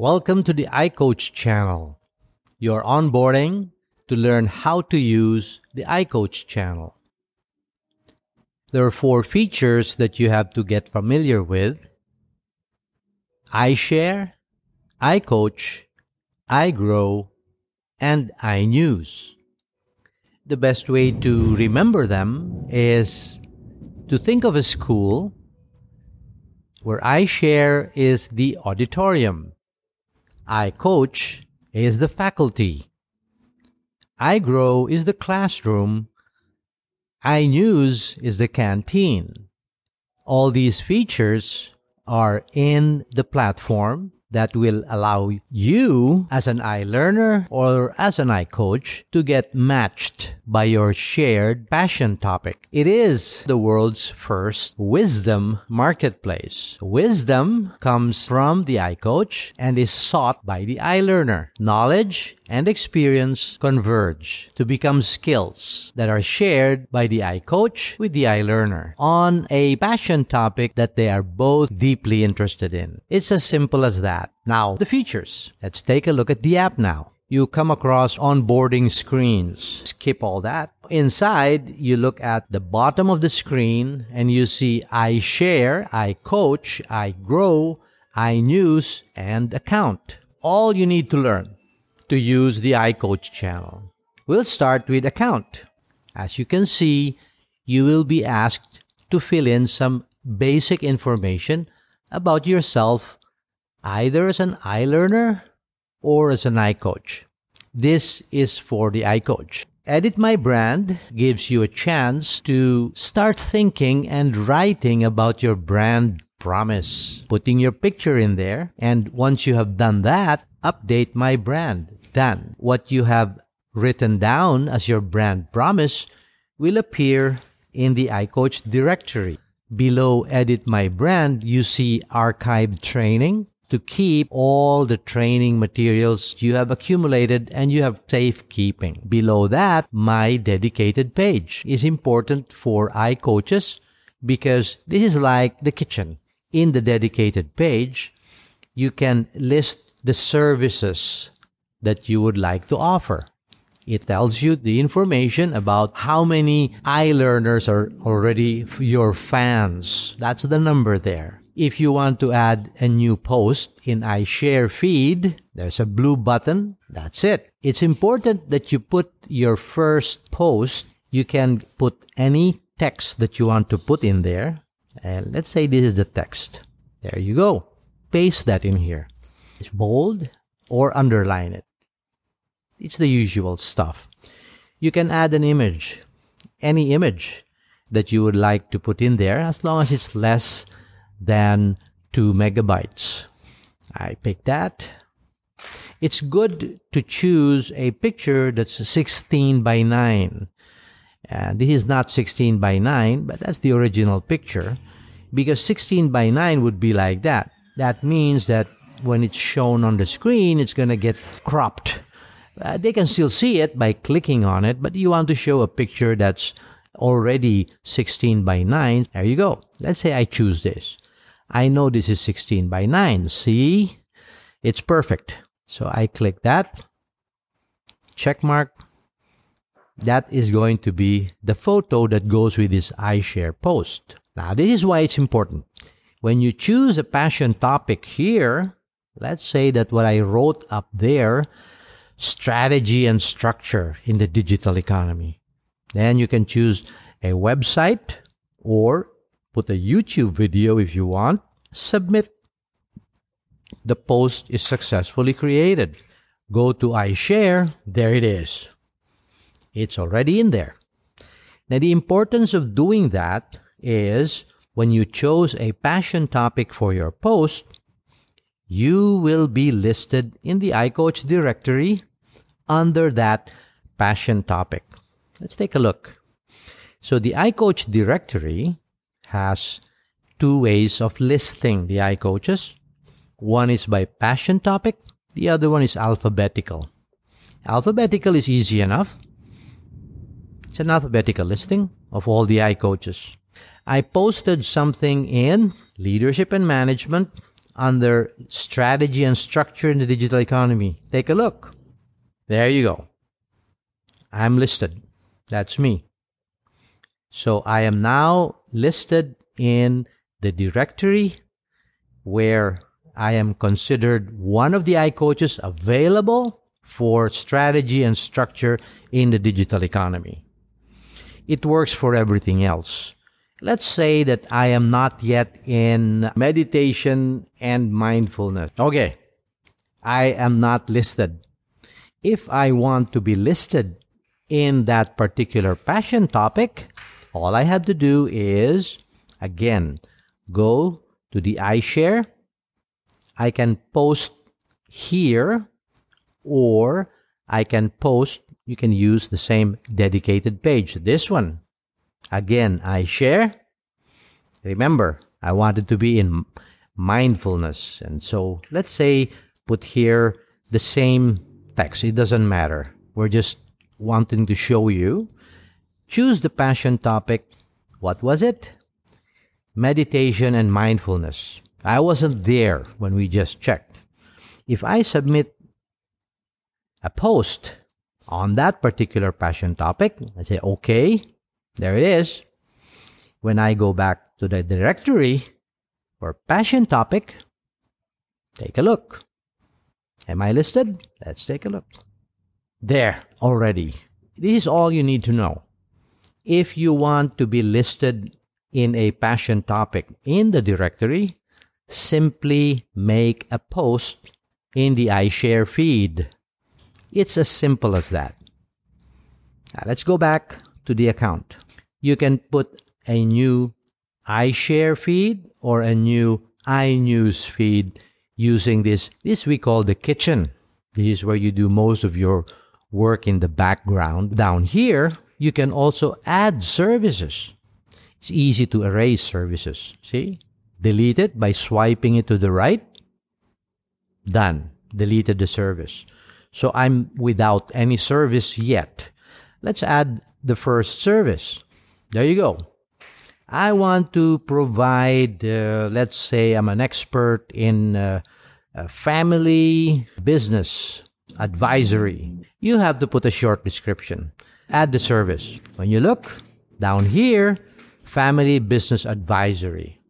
Welcome to the iCoach channel. You're onboarding to learn how to use the iCoach channel. There are four features that you have to get familiar with iShare, iCoach, iGrow, and iNews. The best way to remember them is to think of a school where iShare is the auditorium iCoach is the faculty. iGrow is the classroom. iNews is the canteen. All these features are in the platform that will allow you as an iLearner or as an iCoach to get matched by your shared passion topic. It is the world's first wisdom marketplace. Wisdom comes from the iCoach and is sought by the iLearner. Knowledge and experience converge to become skills that are shared by the iCoach with the iLearner on a passion topic that they are both deeply interested in. It's as simple as that. Now, the features. Let's take a look at the app now. You come across onboarding screens. Skip all that. Inside, you look at the bottom of the screen and you see iShare, I coach, iGrow, I news, and account. All you need to learn to use the iCoach channel. We'll start with account. As you can see, you will be asked to fill in some basic information about yourself, either as an iLearner or as an iCoach. This is for the iCoach. Edit My Brand gives you a chance to start thinking and writing about your brand promise, putting your picture in there. And once you have done that, update my brand done. What you have written down as your brand promise will appear in the iCoach directory. Below Edit My Brand, you see Archived Training to keep all the training materials you have accumulated and you have safekeeping. Below that, My Dedicated page is important for iCoaches because this is like the kitchen. In the dedicated page, you can list the services that you would like to offer. It tells you the information about how many iLearners are already your fans. That's the number there. If you want to add a new post in iShare feed, there's a blue button. That's it. It's important that you put your first post. You can put any text that you want to put in there. And let's say this is the text. There you go. Paste that in here. It's bold or underline it. It's the usual stuff. You can add an image, any image that you would like to put in there as long as it's less than 2 megabytes. I pick that. It's good to choose a picture that's 16 by 9. And this is not 16 by 9, but that's the original picture because 16 by 9 would be like that. That means that when it's shown on the screen, it's going to get cropped uh, they can still see it by clicking on it, but you want to show a picture that's already 16 by 9. There you go. Let's say I choose this. I know this is 16 by 9. See? It's perfect. So I click that. Check mark. That is going to be the photo that goes with this iShare post. Now, this is why it's important. When you choose a passion topic here, let's say that what I wrote up there strategy and structure in the digital economy. Then you can choose a website or put a YouTube video if you want. Submit. The post is successfully created. Go to iShare. There it is. It's already in there. Now, the importance of doing that is when you chose a passion topic for your post, you will be listed in the iCoach directory under that passion topic. Let's take a look. So the iCoach directory has two ways of listing the iCoaches. One is by passion topic, the other one is alphabetical. Alphabetical is easy enough. It's an alphabetical listing of all the iCoaches. I posted something in leadership and management under strategy and structure in the digital economy. Take a look. There you go. I'm listed. That's me. So I am now listed in the directory where I am considered one of the iCoaches available for strategy and structure in the digital economy. It works for everything else. Let's say that I am not yet in meditation and mindfulness. Okay. I am not listed. If I want to be listed in that particular passion topic, all I have to do is, again, go to the iShare. I can post here or I can post, you can use the same dedicated page. This one. Again, iShare. Remember, I wanted to be in mindfulness. And so let's say put here the same text. It doesn't matter. We're just wanting to show you. Choose the passion topic. What was it? Meditation and mindfulness. I wasn't there when we just checked. If I submit a post on that particular passion topic, I say, okay, there it is. When I go back to the directory for passion topic, take a look. Am I listed? Let's take a look. There already. This is all you need to know. If you want to be listed in a passion topic in the directory, simply make a post in the iShare feed. It's as simple as that. Now let's go back to the account. You can put a new iShare feed or a new iNews feed using this. This we call the kitchen. This is where you do most of your work in the background. Down here, you can also add services. It's easy to erase services. See? Delete it by swiping it to the right. Done. Deleted the service. So I'm without any service yet. Let's add the first service. There you go. I want to provide, uh, let's say I'm an expert in uh, family business advisory. You have to put a short description. Add the service. When you look down here, family business advisory.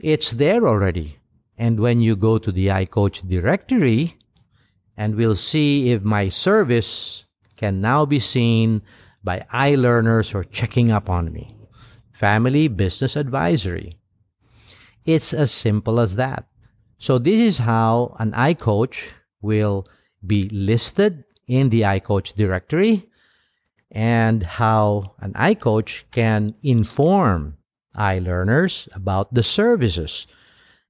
It's there already. And when you go to the iCoach directory, and we'll see if my service can now be seen by iLearners or checking up on me. Family Business Advisory. It's as simple as that. So this is how an iCoach will be listed in the iCoach directory and how an iCoach can inform iLearners about the services,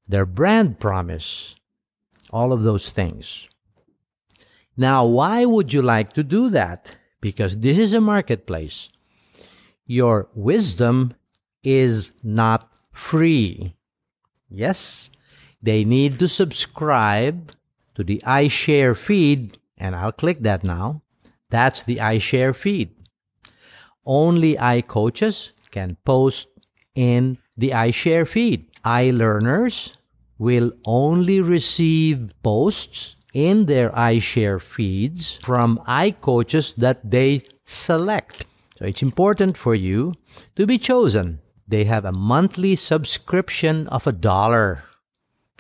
their brand promise, all of those things. Now, why would you like to do that? Because this is a marketplace. Your wisdom is not free. Yes, they need to subscribe to the iShare feed, and I'll click that now. That's the iShare feed. Only iCoaches can post in the iShare feed. iLearners will only receive posts in their iShare feeds from iCoaches that they select. So it's important for you to be chosen. They have a monthly subscription of a dollar.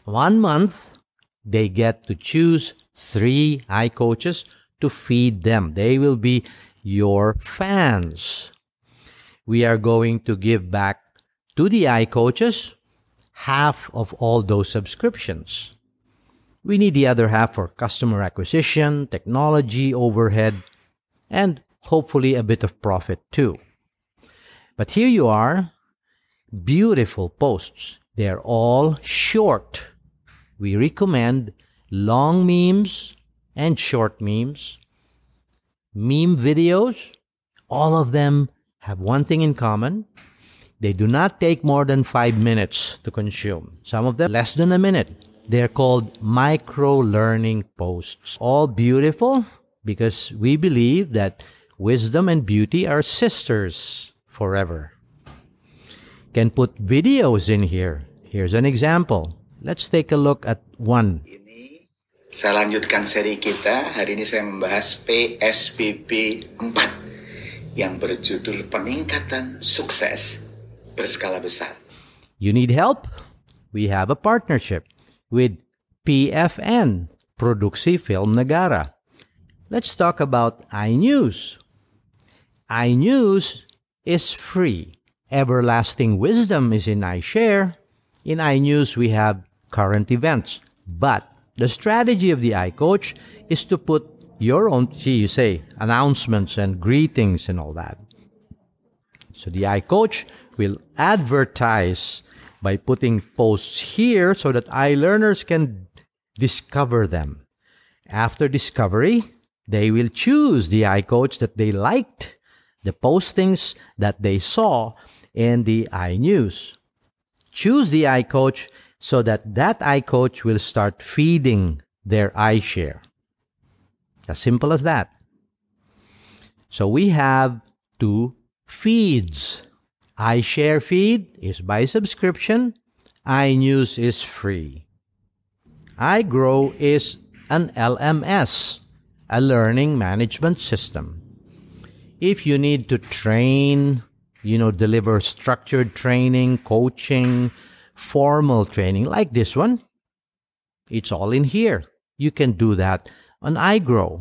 One month, they get to choose three iCoaches to feed them. They will be your fans. We are going to give back to the iCoaches half of all those subscriptions. We need the other half for customer acquisition, technology, overhead, and hopefully a bit of profit too. But here you are, beautiful posts. They're all short. We recommend long memes and short memes. Meme videos, all of them have one thing in common. They do not take more than five minutes to consume. Some of them less than a minute. They're called micro learning posts. All beautiful because we believe that wisdom and beauty are sisters forever. Can put videos in here. Here's an example. Let's take a look at one. Saya lanjutkan seri kita. Hari ini saya membahas PSBB 4 yang berjudul Peningkatan Sukses Berskala Besar. You need help? We have a partnership with PFN, Produksi Film Negara. Let's talk about iNews. iNews is free. Everlasting wisdom is in iShare. In iNews, we have current events. But the strategy of the iCoach is to put your own, see, you say, announcements and greetings and all that. So the iCoach will advertise by putting posts here so that iLearners can discover them. After discovery, they will choose the iCoach that they liked, the postings that they saw in the iNews. Choose the iCoach so that that iCoach will start feeding their iShare. As simple as that. So we have two feeds iShare feed is by subscription. iNews is free. iGrow is an LMS, a learning management system. If you need to train, you know, deliver structured training, coaching, formal training like this one, it's all in here. You can do that on iGrow.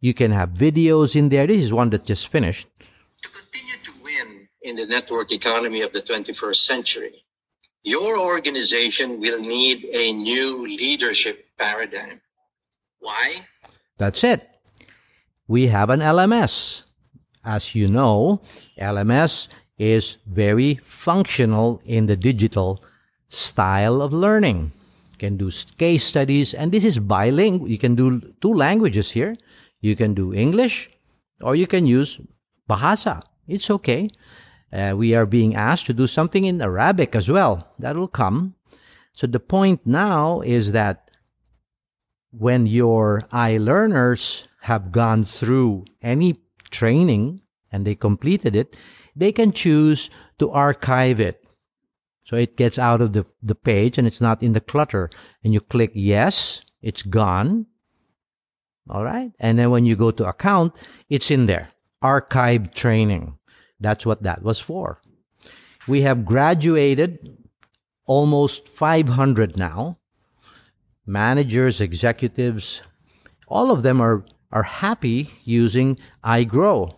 You can have videos in there. This is one that just finished To continue to win in the network economy of the 21st century, your organization will need a new leadership paradigm. Why? That's it. We have an LMS. As you know, LMS is very functional in the digital style of learning. You can do case studies, and this is bilingual. You can do two languages here. You can do English or you can use Bahasa. It's okay. Uh, we are being asked to do something in Arabic as well. That will come. So the point now is that when your iLearners have gone through any training and they completed it, they can choose to archive it. So it gets out of the, the page and it's not in the clutter. And you click yes, it's gone. All right. And then when you go to account, it's in there. Archive training. That's what that was for. We have graduated almost 500 now. Managers, executives, all of them are, are happy using iGrow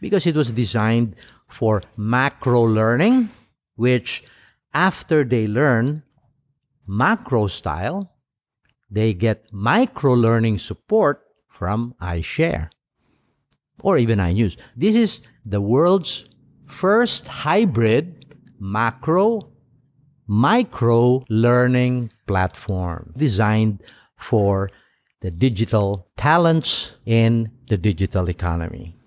because it was designed for macro learning, which after they learn macro style, they get micro learning support from iShare or even iNews. This is the world's first hybrid macro micro learning platform designed for the digital talents in the digital economy.